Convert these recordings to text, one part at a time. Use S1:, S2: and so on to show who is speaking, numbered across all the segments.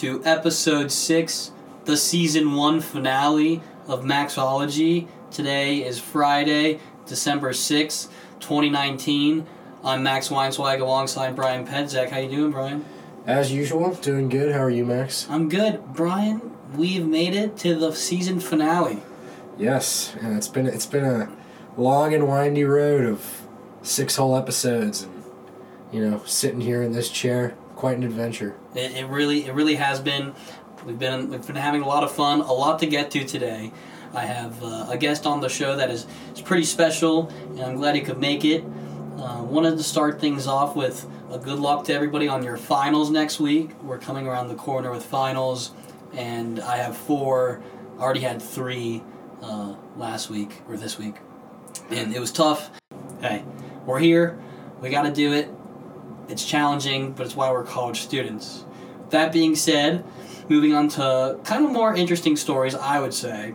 S1: to episode six, the season one finale of Maxology. Today is Friday, December sixth, twenty nineteen. I'm Max Weinswag alongside Brian Pedzek. How you doing, Brian?
S2: As usual, doing good. How are you, Max?
S1: I'm good, Brian. We've made it to the season finale.
S2: Yes, and it's been it's been a long and windy road of six whole episodes, and you know, sitting here in this chair, quite an adventure.
S1: It, it really, it really has been. We've been we've been having a lot of fun, a lot to get to today. I have uh, a guest on the show that is, is pretty special, and I'm glad he could make it. Uh, wanted to start things off with a good luck to everybody on your finals next week. We're coming around the corner with finals, and I have four. Already had three uh, last week or this week, and it was tough. Hey, we're here. We got to do it. It's challenging, but it's why we're college students. That being said, moving on to kind of more interesting stories, I would say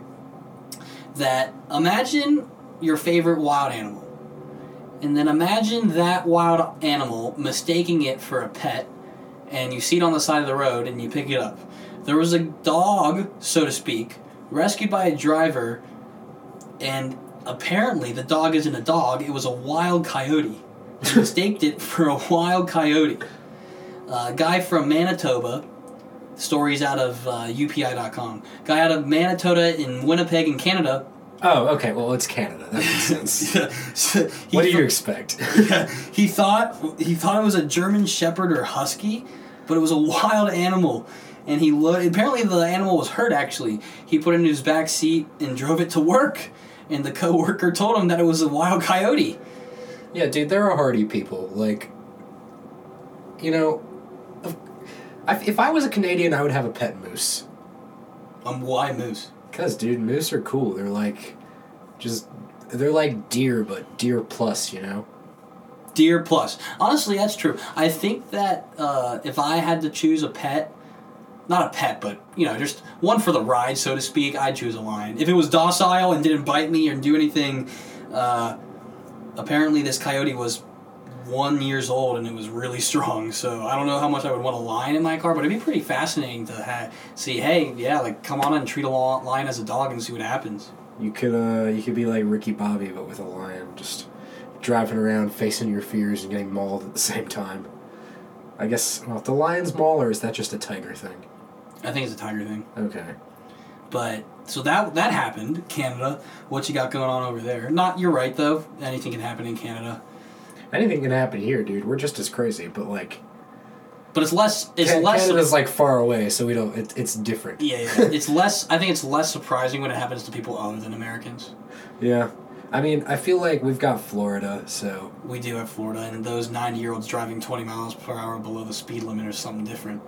S1: that imagine your favorite wild animal. And then imagine that wild animal mistaking it for a pet, and you see it on the side of the road and you pick it up. There was a dog, so to speak, rescued by a driver, and apparently the dog isn't a dog, it was a wild coyote. He mistaked it for a wild coyote. A guy from Manitoba, stories out of uh, UPI.com. Guy out of Manitoba in Winnipeg in Canada
S2: Oh, okay. Well, it's Canada. That makes sense.
S1: He
S2: what do you expect?
S1: yeah, he thought he thought it was a German Shepherd or Husky, but it was a wild animal. And he lo- apparently the animal was hurt. Actually, he put it in his back seat and drove it to work. And the coworker told him that it was a wild coyote.
S2: Yeah, dude, there are a hardy people. Like, you know, if I- if I was a Canadian, I would have a pet moose.
S1: Um, why moose?
S2: Cause, dude, moose are cool. They're like, just they're like deer, but deer plus. You know.
S1: Deer plus. Honestly, that's true. I think that uh, if I had to choose a pet, not a pet, but you know, just one for the ride, so to speak, I'd choose a lion. If it was docile and didn't bite me or do anything, uh, apparently this coyote was one years old and it was really strong. So I don't know how much I would want a lion in my car, but it'd be pretty fascinating to ha- see. Hey, yeah, like come on and treat a lion as a dog and see what happens.
S2: You could uh you could be like Ricky Bobby but with a lion, just driving around facing your fears and getting mauled at the same time. I guess well if the lion's maul or is that just a tiger thing?
S1: I think it's a tiger thing.
S2: Okay.
S1: But so that that happened, Canada. What you got going on over there? Not you're right though. Anything can happen in Canada,
S2: Anything can happen here, dude. We're just as crazy, but like
S1: but it's less. It's
S2: Can-
S1: less.
S2: Canada's like far away, so we don't it, it's different.
S1: yeah, yeah. it's less. I think it's less surprising when it happens to people other than Americans.
S2: Yeah. I mean, I feel like we've got Florida, so
S1: We do have Florida, and those ninety-year-olds driving twenty miles per hour below the speed limit or something different.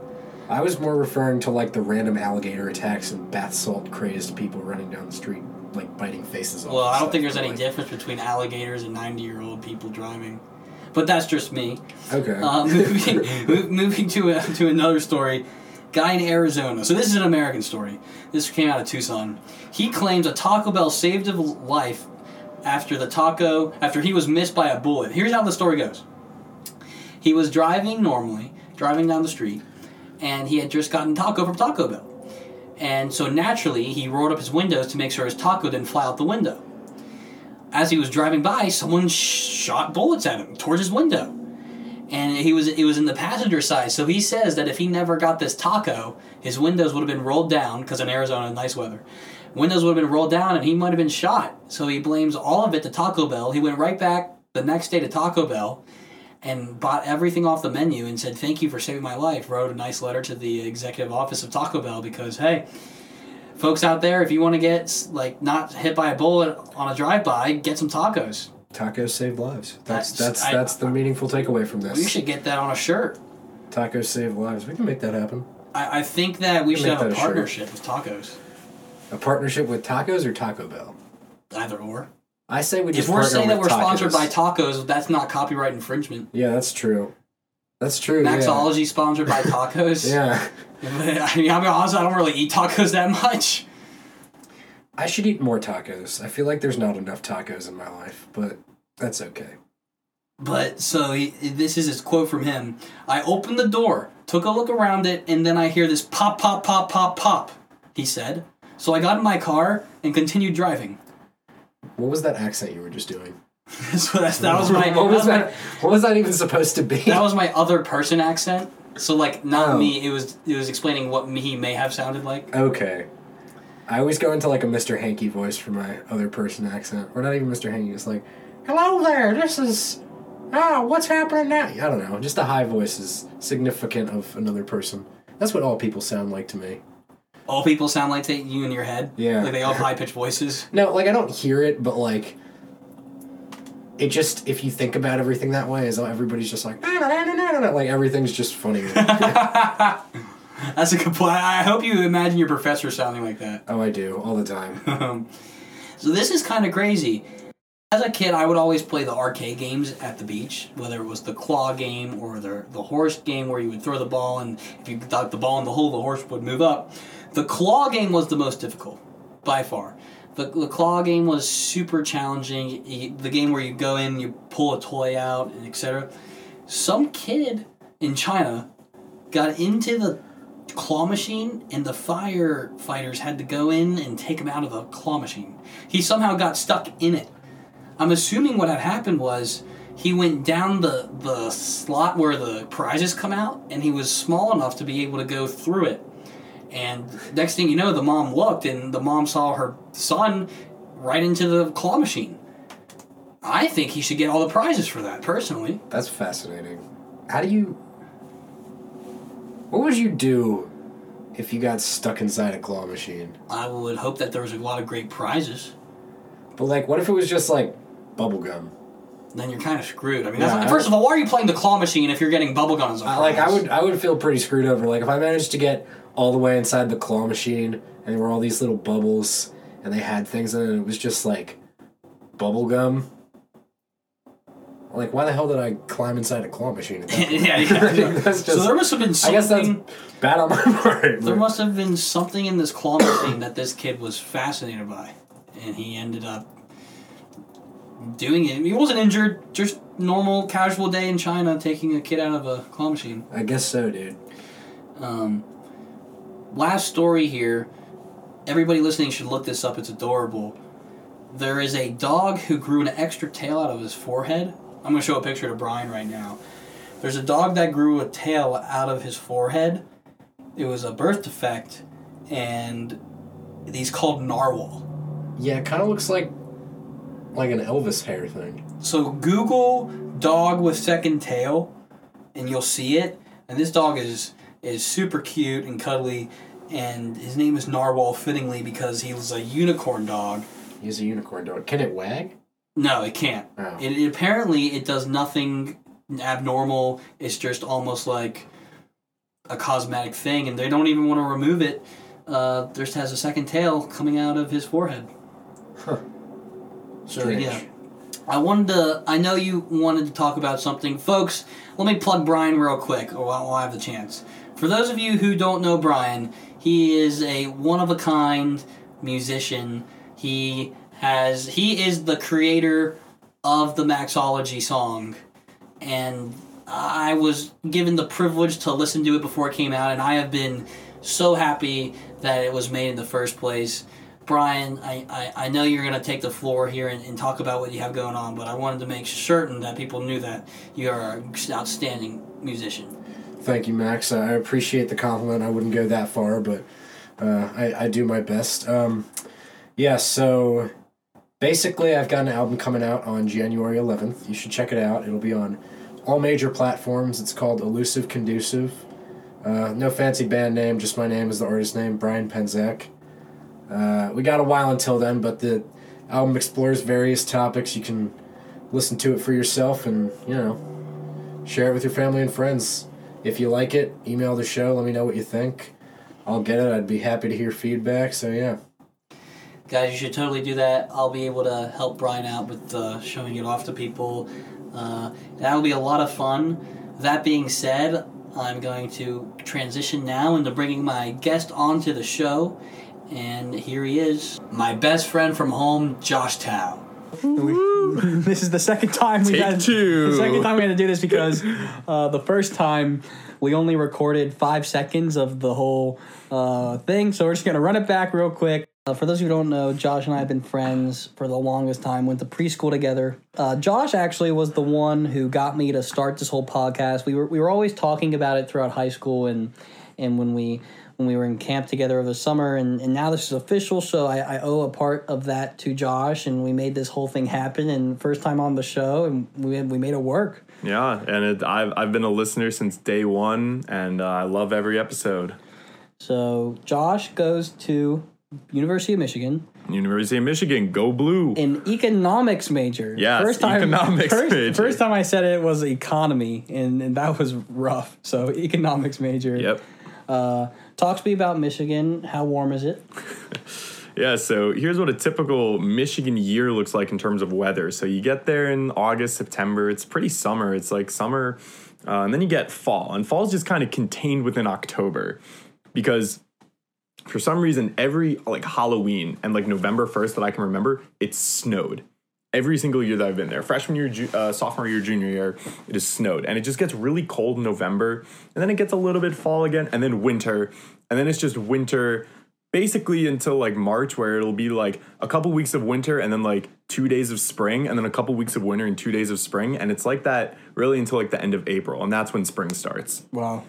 S2: I was more referring to like the random alligator attacks and bath salt crazed people running down the street, like biting faces off.
S1: Well, I don't
S2: stuff,
S1: think there's any
S2: like-
S1: difference between alligators and ninety-year-old people driving, but that's just me.
S2: Okay.
S1: Uh, moving moving to a, to another story. Guy in Arizona. So this is an American story. This came out of Tucson. He claims a Taco Bell saved his life after the taco after he was missed by a bullet. Here's how the story goes. He was driving normally, driving down the street, and he had just gotten taco from Taco Bell. And so naturally, he rolled up his windows to make sure his taco didn't fly out the window. As he was driving by, someone shot bullets at him towards his window and he was it was in the passenger side. So he says that if he never got this taco, his windows would have been rolled down because in Arizona, nice weather. Windows would have been rolled down, and he might have been shot. So he blames all of it to Taco Bell. He went right back the next day to Taco Bell and bought everything off the menu and said, "Thank you for saving my life." Wrote a nice letter to the executive office of Taco Bell because hey. Folks out there, if you want to get like not hit by a bullet on a drive-by, get some tacos.
S2: Tacos save lives. That's
S1: That's-
S2: that's
S1: I-
S2: that's the meaningful takeaway from this.
S1: We should get that on a shirt.
S2: Tacos save lives. We can make that happen.
S1: I, I think that we
S2: Make
S1: should have a
S2: a
S1: partnership with tacos.
S2: A partnership with tacos or Taco Bell.
S1: Either or.
S2: I say we just
S1: If we're saying that we're
S2: with
S1: sponsored by tacos, that's not copyright infringement.
S2: Yeah, that's true. That's true.
S1: Maxology sponsored by tacos.
S2: Yeah. yeah.
S1: I mean, I'll be honest, I don't really eat tacos that much.
S2: I should eat more tacos. I feel like there's not enough tacos in my life, but that's okay.
S1: But so he, this is his quote from him. I opened the door, took a look around it, and then I hear this pop, pop, pop, pop, pop. He said. So I got in my car and continued driving.
S2: What was that accent you were just doing?
S1: so that's, that was my.
S2: what was
S1: that?
S2: What was that even supposed to be?
S1: That was my other person accent. So like not
S2: Oh.
S1: me. It was it was explaining what me, he may have sounded like.
S2: Okay. I always go into like a Mr. Hanky voice for my other person accent. Or not even Mr. Hanky, it's like, Hello there, this is ah, what's happening now? I don't know. Just a high voice is significant of another person. That's what all people sound like to me.
S1: All people sound like they, you in your head.
S2: Yeah.
S1: Like they all have high pitched voices.
S2: No, like I don't hear it, but like it just if you think about everything that way, is everybody's just like "Ah, nah, nah, nah, nah, nah, nah," like everything's just funny.
S1: That's a good point. I hope you imagine your professor sounding like that.
S2: oh, I do all the time.
S1: So this is kind of crazy. As a kid, I would always play the arcade games at the beach, whether it was the claw game or the the horse game where you would throw the ball and if you got the ball in the hole, the horse would move up. The claw game was the most difficult, by far. The, the claw game was super challenging. The game where you go in, you pull a toy out, and etc. Some kid in China got into the claw machine and the firefighters had to go in and take him out of the claw machine. He somehow got stuck in it. I'm assuming what had happened was he went down the, the slot where the prizes come out and he was small enough to be able to go through it. And next thing you know, the mom looked and the mom saw her son right into the claw machine. I think he should get all the prizes for that, personally.
S2: That's fascinating. How do you? What would you do if you got stuck inside a claw machine?
S1: I would hope that there was a lot of great prizes.
S2: But like, what if it was just like bubble gum?
S1: then you're kind of screwed. I mean,
S2: Yeah,
S1: that's,
S2: I
S1: first
S2: would-
S1: of all, why are you playing the claw machine if you're getting bubble gum as a
S2: I, like, I would, I would feel pretty screwed over. Like, if I managed to get all the way inside the claw machine, and there were all these little bubbles, and they had things in it, and it was just like bubble gum. Like, why the hell did I climb inside a claw machine? At that
S1: yeah, yeah.
S2: That's
S1: so there must have been
S2: I
S1: something.
S2: guess that's bad on my part.
S1: there
S2: but-
S1: must have been something in this claw machine that this kid was fascinated by, and he ended up doing it. He wasn't injured, just normal, casual day in China, taking a kid out of a claw machine.
S2: I guess so, dude.
S1: Um, last story here. Everybody listening should look this up. It's adorable. There is a dog who grew an extra tail out of his forehead. I'm going to show a picture to Brian right now. There's a dog that grew a tail out of his forehead. It was a birth defect, and he's called narwhal.
S2: Yeah, it kind of looks like like an Elvis hair thing.
S1: So Google dog with second tail, and you'll see it. And this dog is is super cute and cuddly, and his name is Narwhal fittingly because he was a unicorn dog.
S2: He's a unicorn dog. Can it wag?
S1: No, it can't.
S2: Oh.
S1: It, it apparently it does nothing abnormal. It's just almost like a cosmetic thing, and they don't even want to remove it. Uh, just has a second tail coming out of his forehead.
S2: Huh.
S1: So
S2: Strange.
S1: yeah, I wanted to. I know you wanted to talk about something, folks. Let me plug Brian real quick, while I have the chance. For those of you who don't know Brian, he is a one of a kind musician. He has he is the creator of the Maxology song, and I was given the privilege to listen to it before it came out, and I have been so happy that it was made in the first place. Brian, I, I, I know you're going to take the floor here and, and talk about what you have going on, but I wanted to make certain that people knew that you are an outstanding musician.
S2: Thank you, Max. I appreciate the compliment. I wouldn't go that far, but uh, I, I do my best. Um, yeah, so basically, I've got an album coming out on January 11th. You should check it out. It'll be on all major platforms. It's called Elusive Conducive. Uh, no fancy band name, just my name is the artist name, Brian Penzak. Uh, we got a while until then, but the album explores various topics. You can listen to it for yourself and, you know, share it with your family and friends. If you like it, email the show. Let me know what you think. I'll get it. I'd be happy to hear feedback. So yeah,
S1: Guys, you should totally do that. I'll be able to help Brian out with uh, showing it off to people. Uh, that'll be a lot of fun. That being said, I'm going to transition now into bringing my guest onto the show. And here he is, my best friend from home, Josh Tao. this is the second time we
S3: Take
S1: had
S3: two.
S1: the second time we had to do this because uh, the first time we only recorded five seconds of the whole uh, thing. So we're just gonna run it back real quick. Uh, for those who don't know, Josh and I have been friends for the longest time. Went to preschool together. Uh, Josh actually was the one who got me to start this whole podcast. We were we were always talking about it throughout high school and and when we when we were in camp together over the summer and, and now this is official so I, I owe a part of that to josh and we made this whole thing happen and first time on the show and we, we made it work
S3: Yeah, and it, I've I've been a listener since day one, and uh, I love every episode.
S1: so josh goes to university of michigan
S3: University of Michigan, go blue.
S1: an economics major
S3: Yes,
S1: first time
S3: economics
S1: first,
S3: major.
S1: first time i said it was economy and, and that was rough so economics major
S3: Yep.
S1: uh, talk to me about michigan how warm is it
S3: Yeah, so here's what a typical Michigan year looks like in terms of weather. So you get there in August, September. It's pretty summer. It's like summer, uh, and then you get fall, and fall's just kind of contained within October, because for some reason every like Halloween and like November first that I can remember, it snowed. Every single year that I've been there, freshman year, ju- uh, sophomore year, junior year, it has snowed, and it just gets really cold in November, and then it gets a little bit fall again, and then winter, and then it's just winter basically until like March, where it'll be like a couple weeks of winter and then like two days of spring, and then a couple weeks of winter and two days of spring, and it's like that really until like the end of April, and that's when spring starts.
S1: Wow.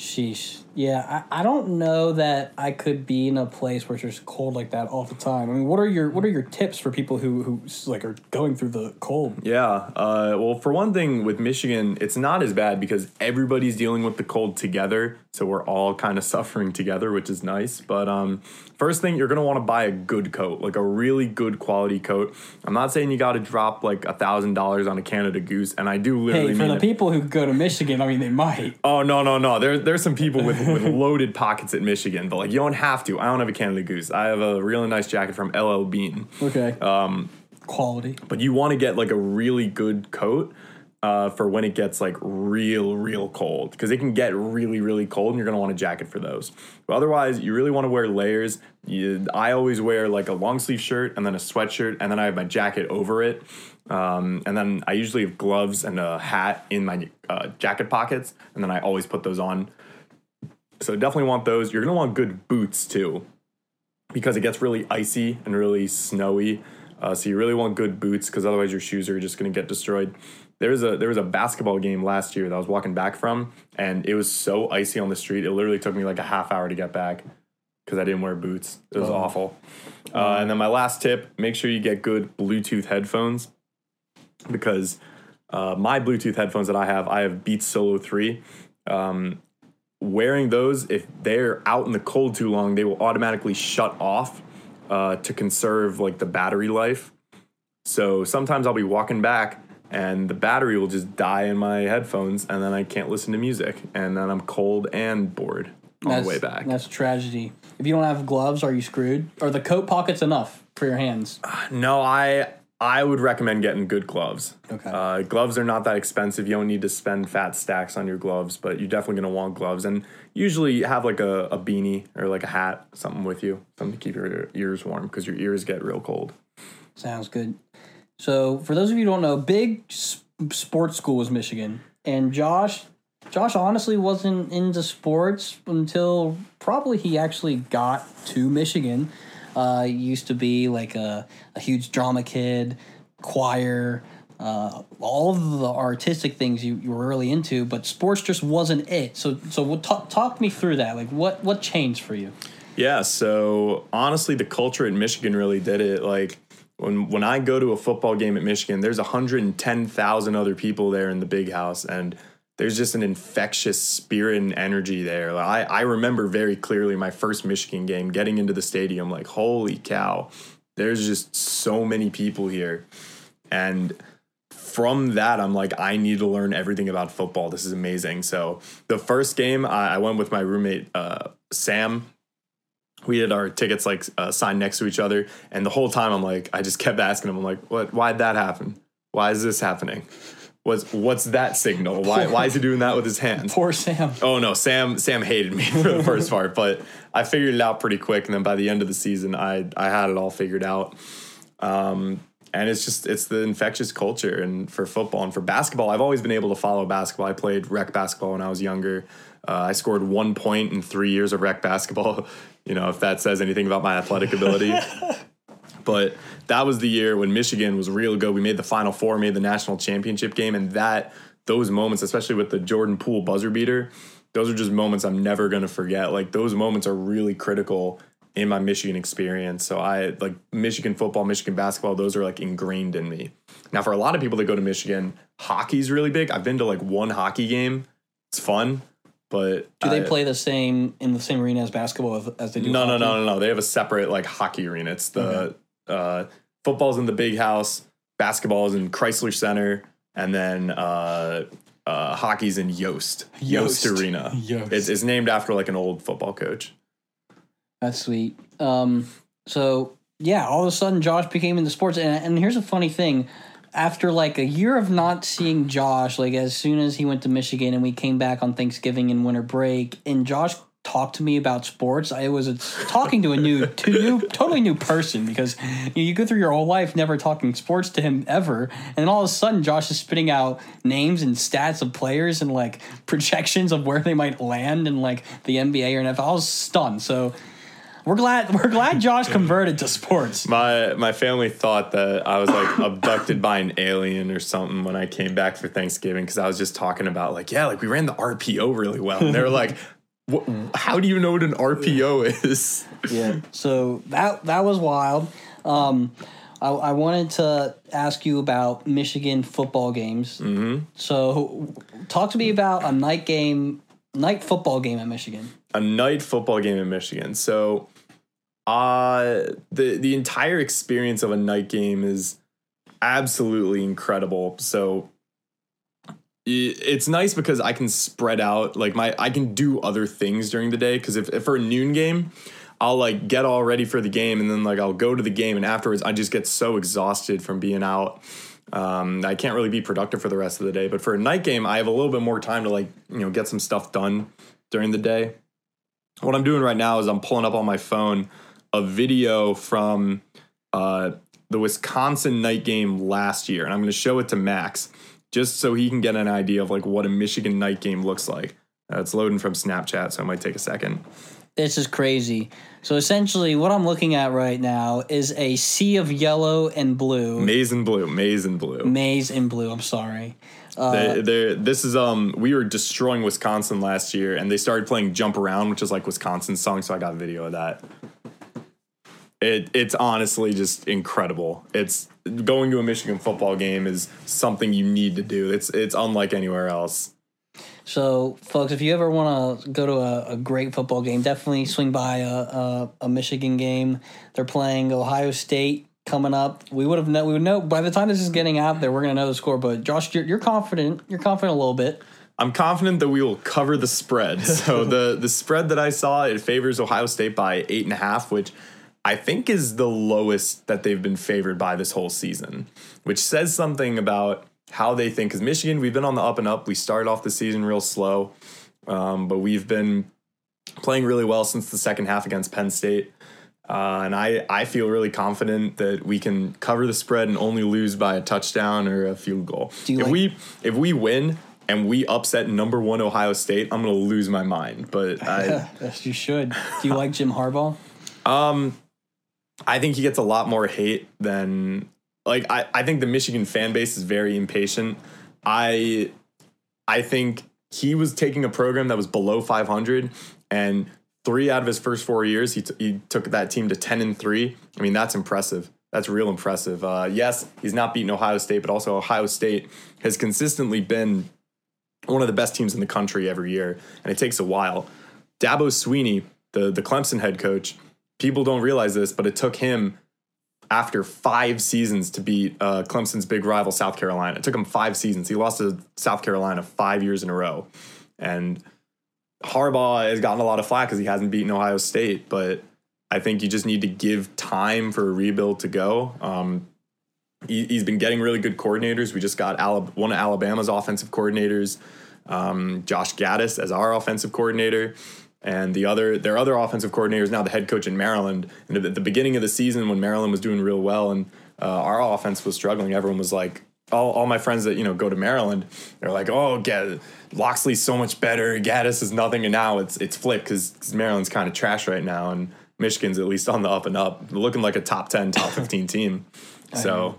S1: Sheesh. Yeah, I, I don't know that I could be in a place where it's just cold like that all the time. I mean, what are your what are your tips for people who who like are going through the cold?
S3: Yeah. Uh, well, for one thing, with Michigan, it's not as bad because everybody's dealing with the cold together, so we're all kind of suffering together, which is nice. But um, first thing, you're gonna want to buy a good coat, like a really good quality coat. I'm not saying you got to drop like a thousand dollars on a Canada Goose, and I do literally
S1: Hey, for
S3: mean
S1: the
S3: it.
S1: people who go to Michigan, I mean, they might.
S3: Oh no no no! There there's some people with, with loaded pockets at Michigan, but like you don't have to. I don't have a Canada Goose. I have a really nice jacket from LL Bean.
S1: Okay. Um, quality.
S3: But you want to get like a really good coat uh, for when it gets like real real cold because it can get really really cold and you're gonna want a jacket for those. But otherwise, you really want to wear layers. You, I always wear like a long sleeve shirt and then a sweatshirt and then I have my jacket over it. Um, and then I usually have gloves and a hat in my uh, jacket pockets, and then I always put those on. So definitely want those. You're gonna want good boots too, because it gets really icy and really snowy. Uh, so you really want good boots because otherwise your shoes are just gonna get destroyed. There was a there was a basketball game last year that I was walking back from, and it was so icy on the street. It literally took me like a half hour to get back because I didn't wear boots. It was awful. Uh, and then my last tip: make sure you get good Bluetooth headphones because uh, my Bluetooth headphones that I have, I have Beats Solo 3. Um, wearing those, if they're out in the cold too long, they will automatically shut off uh, to conserve like the battery life. So sometimes I'll be walking back and the battery will just die in my headphones and then I can't listen to music and then I'm cold and bored on
S1: That's,
S3: the way back.
S1: That's tragedy. If you don't have gloves, are you screwed? Are the coat pockets enough for your hands?
S3: No, I I would recommend getting good gloves.
S1: Okay.
S3: Uh, gloves are not that expensive. You don't need to spend fat stacks on your gloves, but you're definitely gonna want gloves. And usually have like a, a beanie or like a hat, something with you, something to keep your ears warm because your ears get real cold.
S1: Sounds good. So, for those of you who don't know, big sports school was Michigan, and Josh, Josh honestly wasn't into sports until probably he actually got to Michigan. Uh, used to be like a, a huge drama kid, choir, uh, all of the artistic things you, you were really into, but sports just wasn't it. So, so what, talk, talk me through that. Like, what what changed for you?
S3: Yeah, so honestly, the culture at Michigan really did it. Like when when I go to a football game at Michigan, there's 110,000 other people there in the big house, and there's just an infectious spirit and energy there. Like, I I remember very clearly my first Michigan game, getting into the stadium, like holy cow, there's just so many people here, and from that, I'm like, I need to learn everything about football. This is amazing. So the first game, I, I went with my roommate uh, Sam. We had our tickets like uh, signed next to each other, and the whole time I'm like, I just kept asking him, I'm like, what? Why'd that happen? Why is this happening? What's what's that signal? Why why is he doing that with his hands?
S1: Poor Sam.
S3: Oh no, Sam Sam hated me for the first part, but I figured it out pretty quick, and then by the end of the season, I I had it all figured out. Um, and it's just it's the infectious culture and for football and for basketball i've always been able to follow basketball i played rec basketball when i was younger uh, i scored one point in three years of rec basketball you know if that says anything about my athletic ability but that was the year when michigan was real good we made the final four made the national championship game and that those moments especially with the jordan poole buzzer beater those are just moments i'm never going to forget like those moments are really critical in my Michigan experience. So I like Michigan football, Michigan basketball, those are like ingrained in me. Now for a lot of people that go to Michigan, hockey's really big. I've been to like one hockey game. It's fun, but
S1: Do they
S3: I-
S1: play the same in the same arena as basketball as, they do?
S3: No, no,
S1: hockey?
S3: no, no, no. They have a separate like hockey arena. It's the uh football's in the big house, basketball is in Crisler Center, and then uh uh hockey's in Yost. Yost,
S1: Yost.
S3: Arena.
S1: Yost.
S3: It's, it's named after like an old football coach.
S1: That's sweet. Um, so yeah, all of a sudden Josh became into sports, and, and here's a funny thing: after like a year of not seeing Josh, like as soon as he went to Michigan and we came back on Thanksgiving and winter break, and Josh talked to me about sports, I was uh, talking to a new, to new, totally new person because you, you go through your whole life never talking sports to him ever, and then all of a sudden Josh is spitting out names and stats of players and like projections of where they might land in like the NBA or NFL. I was stunned. So we're glad we're glad Josh converted to sports.
S3: My my family thought that I was like abducted by an alien or something when I came back for Thanksgiving because I was just talking about like yeah like we ran the RPO really well and they were like how do you know what an RPO is?
S1: Yeah. So that that was wild. Um, I, I wanted to ask you about Michigan football games. Mm-hmm. So talk to me about a night game, night football game at Michigan.
S3: a night football game in Michigan. So, uh the the entire experience of a night game is absolutely incredible. So it's nice because I can spread out like my I can do other things during the day. Because if, if for a noon game I'll like get all ready for the game and then like I'll go to the game and afterwards I just get so exhausted from being out. Um, I can't really be productive for the rest of the day but for a night game I have a little bit more time to like you know get some stuff done during the day. What I'm doing right now is I'm pulling up on my phone a video from uh, the Wisconsin night game last year, and I'm going to show it to Max just so he can get an idea of like what a Michigan night game looks like. Uh, it's loading from Snapchat, so it might take a second.
S1: This is crazy. So essentially, what I'm looking at right now is a sea of yellow and blue,
S3: Maize and blue, maize and blue.
S1: maize and blue. I'm sorry.
S3: They, they're, this is um we were destroying Wisconsin last year, and they started playing "Jump Around," which is like Wisconsin's song. So I got a video of that. It it's honestly just incredible. It's going to a Michigan football game is something you need to do. It's it's unlike anywhere else.
S1: So, folks, if you ever want to go to a, a great football game, definitely swing by a, a, a Michigan game. They're playing Ohio State coming up. We would have know. We would know by the time this is getting out there. We're gonna know the score. But Josh, you're, you're confident. You're confident a little bit.
S3: I'm confident that we will cover the spread. So the the spread that I saw it favors Ohio State by eight and a half, which I think is the lowest that they've been favored by this whole season, which says something about how they think. Because Michigan, we've been on the up and up. We started off the season real slow, um, but we've been playing really well since the second half against Penn State. Uh, and I, I feel really confident that we can cover the spread and only lose by a touchdown or a field goal.
S1: Do you
S3: if
S1: like-
S3: we if we win and we upset number one Ohio State, I'm gonna lose my mind. But I
S1: Yes, you should. Do you like Jim Harbaugh?
S3: I think he gets a lot more hate than like I, I think the Michigan fan base is very impatient. I I think he was taking a program that was below 500 and three out of his first four years he, t- he took that team to 10 and 3 i mean that's impressive. That's real impressive. Uh, yes he's not beaten ohio state but also ohio state has consistently been one of the best teams in the country every year and it takes a while. Dabo Swinney the, the clemson head coach people don't realize this but it took him after five seasons to beat uh, Clemson's big rival, South Carolina. It took him five seasons. He lost to South Carolina five years in a row. And Harbaugh has gotten a lot of flack because he hasn't beaten Ohio State, but I think you just need to give time for a rebuild to go. Um, he, he's been getting really good coordinators. We just got Alab- one of Alabama's offensive coordinators, um, Josh Gattis, as our offensive coordinator and the other their other offensive coordinator is now the head coach in Maryland. And at the beginning of the season, when Maryland was doing real well, and uh, our offense was struggling. Everyone was like, all, all my friends that you know go to Maryland, they're like, oh, Gad- Locksley's so much better. Gattis is nothing, and now it's it's flipped because Maryland's kind of trash right now, and Michigan's at least on the up and up, looking like a top ten, top fifteen team. So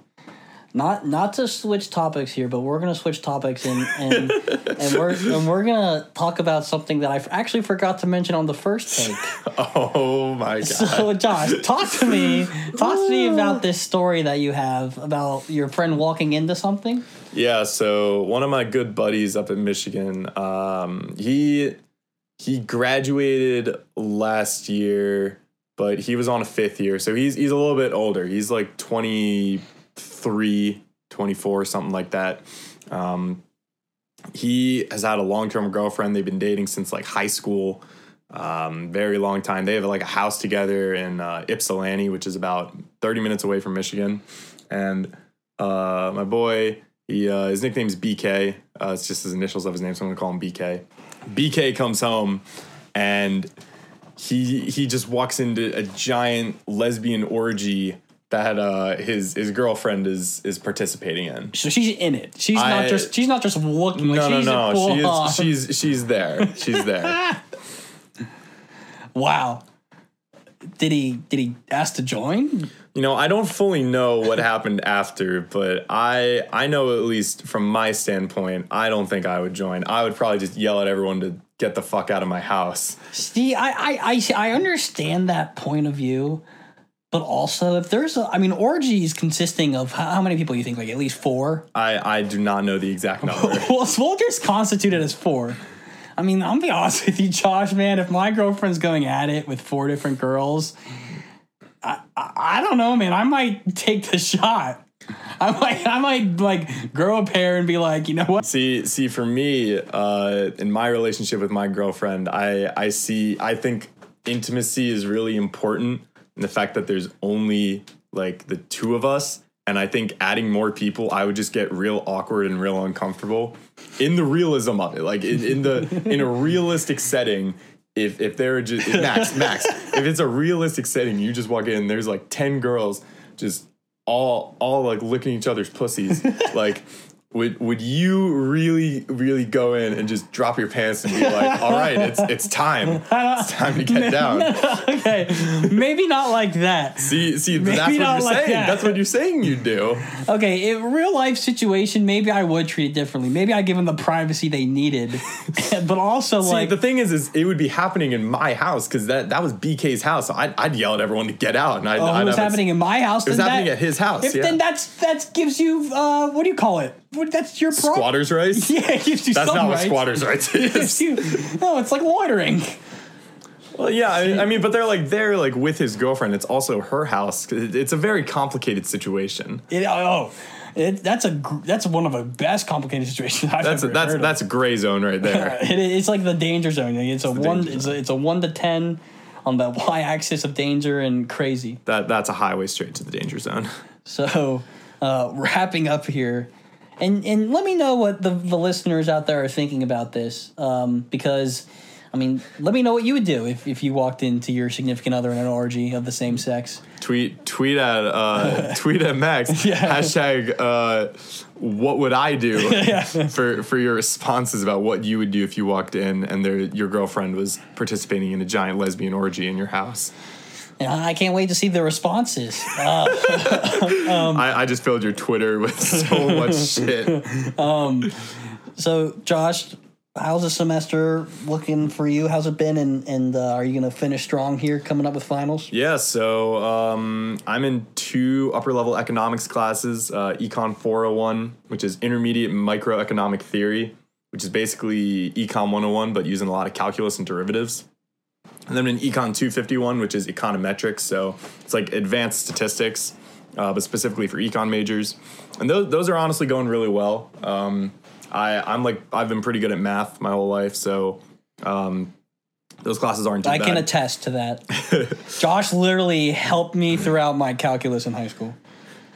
S1: not not to switch topics here, but we're gonna switch topics and and, and we're and we're gonna talk about something that I f- actually forgot to mention on the first take.
S3: oh my god.
S1: So Josh, talk to me, talk to me about this story that you have about your friend walking into something.
S3: Yeah, so one of my good buddies up in Michigan, um, he he graduated last year, but he was on a fifth year, so he's he's a little bit older. He's like 23, 24, something like that. Um, he has had a long term girlfriend. They've been dating since like high school, um, very long time. They have like a house together in uh, Ypsilanti, which is about 30 minutes away from Michigan. And uh, my boy, he uh, his nickname is BK. Uh, it's just his initials of his name, so I'm gonna call him BK. BK comes home, and he he just walks into a giant lesbian orgy that uh, his his girlfriend is is participating in.
S1: So she's in it. She's
S3: I-
S1: not just she's not just looking. Like
S3: No, no,
S1: she's
S3: no. She is, she's she's there. She's there.
S1: wow. Did he did he ask to join?
S3: You know, I don't fully know what happened after, but I I know at least from my standpoint, I don't think I would join. I would probably just yell at everyone to get the fuck out of my house.
S1: See, I, I, I, I understand that point of view, but also if there's a, I mean, orgies consisting of how, how many people you think? Like at least four.
S3: I I do not know the exact number.
S1: well, soldiers constituted as four. I mean, I'm be honest with you, Josh, man. If my girlfriend's going at it with four different girls, I, I, I don't know, man. I might take the shot. I might, I might like grow a pair and be like, you know what?
S3: See, see, for me, uh, in my relationship with my girlfriend, I, I see, I think intimacy is really important, and the fact that there's only like the two of us, and I think adding more people, I would just get real awkward and real uncomfortable. In the realism of it, like in, in the in a realistic setting, if if there are just if Max Max, if it's a realistic setting, you just walk in, there's like ten girls just all all like licking each other's pussies. like, would would you really really go in and just drop your pants and be like, all right, it's it's time, it's time to get down.
S1: okay, maybe not like that.
S3: See see, that's what you're
S1: like
S3: saying.
S1: that.
S3: That's what you're saying you do.
S1: Okay, in real life situation, maybe I would treat it differently. Maybe I give them the privacy they needed, but also
S3: See,
S1: like
S3: the thing is, is it would be happening in my house because that that was BK's house. So I'd, I'd yell at everyone to get out, and I'd,
S1: oh, it was happening in my house.
S3: It was happening
S1: that-
S3: at his house.
S1: If
S3: yeah.
S1: then that's that gives you uh, what do you call it? What, that's your problem.
S3: squatters' rights.
S1: Yeah, it gives you
S3: That's not what
S1: rights.
S3: squatters' rights is.
S1: you- no, it's like loitering.
S3: Well, yeah, I, I mean, but they're like they're like with his girlfriend. It's also her house. it- It's a very complicated situation.
S1: It, oh, it, that's a gr- that's one of the best complicated situations I've
S3: That's a,
S1: ever
S3: that's
S1: heard of.
S3: that's a gray zone right there.
S1: It, it's like the danger zone. Like, It's a
S3: the
S1: one.
S3: danger
S1: It's a, it's a one to ten on the y-axis of danger and crazy.
S3: that that's a highway straight to the danger zone.
S1: So, uh, wrapping up here, and and let me know what the, the listeners out there are thinking about this, um, because, I mean, let me know what you would do if, if you walked into your significant other in an orgy of the same sex.
S3: Tweet tweet at uh, tweet at Max
S1: Yeah.
S3: hashtag uh, what would I do for for your responses about what you would do if you walked in and there your girlfriend was participating in a giant lesbian orgy in your house.
S1: I can't wait to see the responses. Uh,
S3: I, I just filled your Twitter with so much shit.
S1: so, Josh, how's the semester looking for you? How's it been? And and uh, are you going to finish strong here, coming up with finals?
S3: Yeah, so um, I'm in two upper level economics classes uh, Econ 401, which is intermediate microeconomic theory, which is basically Econ 101, but using a lot of calculus and derivatives. And then in Econ 251, which is econometrics, so it's like advanced statistics, uh, but specifically for econ majors. And those, those are honestly going really well. Um, I, I'm like, I've been pretty good at math my whole life, so um, those classes aren't
S1: I
S3: bad.
S1: can attest to that. Josh literally helped me throughout my calculus in high school.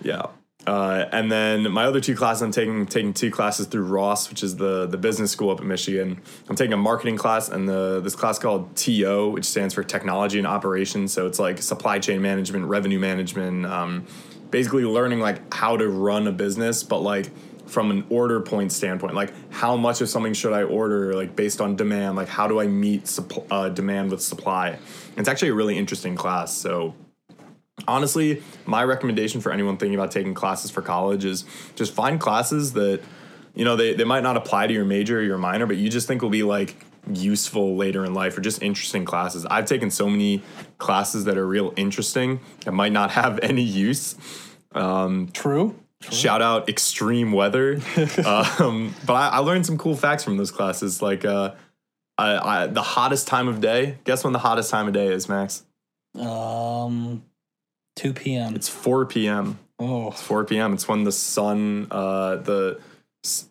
S3: Yeah. Uh, and then my other two classes, I'm taking taking two classes through Ross, which is the the business school up in Michigan. I'm taking a marketing class and the this class called TO, which stands for Technology and Operations. So it's like supply chain management, revenue management, um, basically learning like how to run a business, but like from an order point standpoint, like how much of something should I order, like based on demand, like how do I meet supp- uh, demand with supply. It's actually a really interesting class. So honestly, my recommendation for anyone thinking about taking classes for college is just find classes that, you know, they, they might not apply to your major or your minor, but you just think will be like useful later in life or just interesting classes. I've taken so many classes that are real interesting that might not have any use.
S4: True.
S3: Shout out extreme weather. um, but I, I learned some cool facts from those classes. Like uh, I, I, the hottest time of day. Guess when the hottest time of day is, Max?
S4: Um, 2 p.m.
S3: It's 4 p.m.
S4: oh, It's
S3: 4 p.m. It's when the sun, uh, the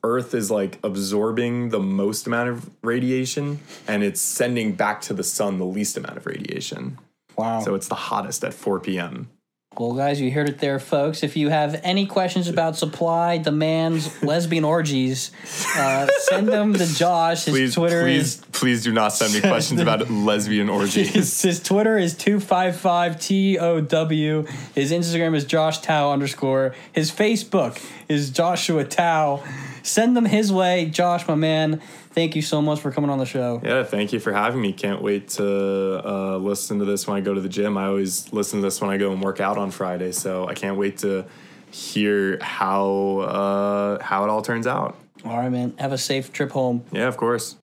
S3: Earth is like absorbing the most amount of radiation, and it's sending back to the sun the least amount of radiation.
S4: wow.
S3: So it's the hottest at 4 p.m.
S4: Well, guys, you heard it there, folks. If you have any questions about supply, demands, lesbian orgies, uh, send them to Josh. His
S3: Please,
S4: Twitter
S3: please,
S4: is
S3: please do not send me questions about lesbian orgies.
S4: his, his Twitter is two five five t o w. His Instagram is Josh Tao underscore. His Facebook is Joshua Tao. Send them his way, Josh, my man. Thank you so much for coming on the show.
S3: Yeah, thank you for having me. Can't wait to uh, listen to this when I go to the gym. I always listen to this when I go and work out on Friday, so I can't wait to hear how uh, how it all turns out.
S4: All right, man. Have a safe trip home.
S3: Yeah, of course.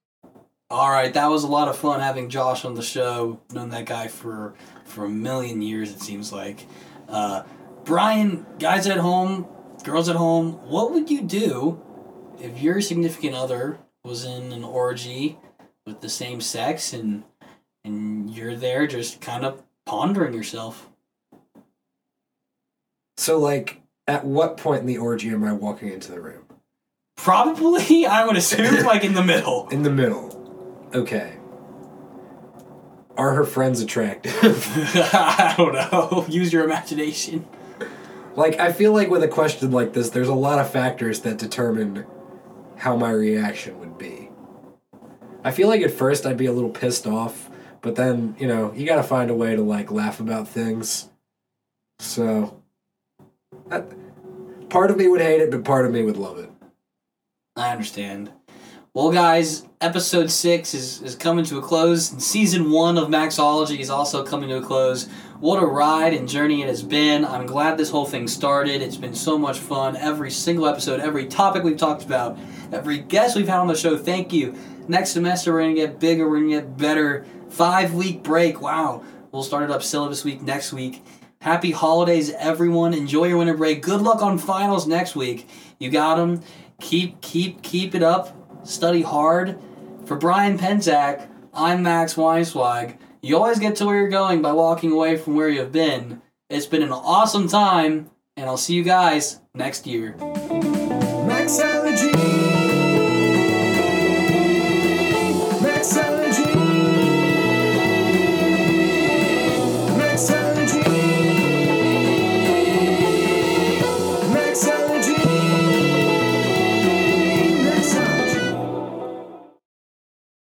S1: All right, that was a lot of fun having Josh on the show. Known that guy for for a million years, it seems like. Uh, Brian, guys at home, girls at home, what would you do if your significant other was in an orgy with the same sex and and you're there just kind of pondering yourself?
S2: So, like, at what point in the orgy am I walking into the room?
S1: Probably, I would assume, like in the middle.
S2: In the middle. Okay. Are her friends attractive?
S1: I don't know. Use your imagination.
S2: like, I feel like with a question like this, there's a lot of factors that determine how my reaction would be. I feel like at first I'd be a little pissed off, but then, you know, you gotta find a way to, like, laugh about things. So. That, part of me would hate it, but part of me would love it.
S1: I understand. Well, guys, episode six is, is coming to a close. and Season one of Maxology is also coming to a close. What a ride and journey it has been. I'm glad this whole thing started. It's been so much fun. Every single episode, every topic we've talked about, every guest we've had on the show, thank you. Next semester, we're going to get bigger, we're going to get better. Five week break. Wow. We'll start it up syllabus week next week. Happy holidays, everyone. Enjoy your winter break. Good luck on finals next week. You got them. Keep, keep, keep it up. Study hard. For Brian Penzak, I'm Max Weinswag. You always get to where you're going by walking away from where you've been. It's been an awesome time, and I'll see you guys next year.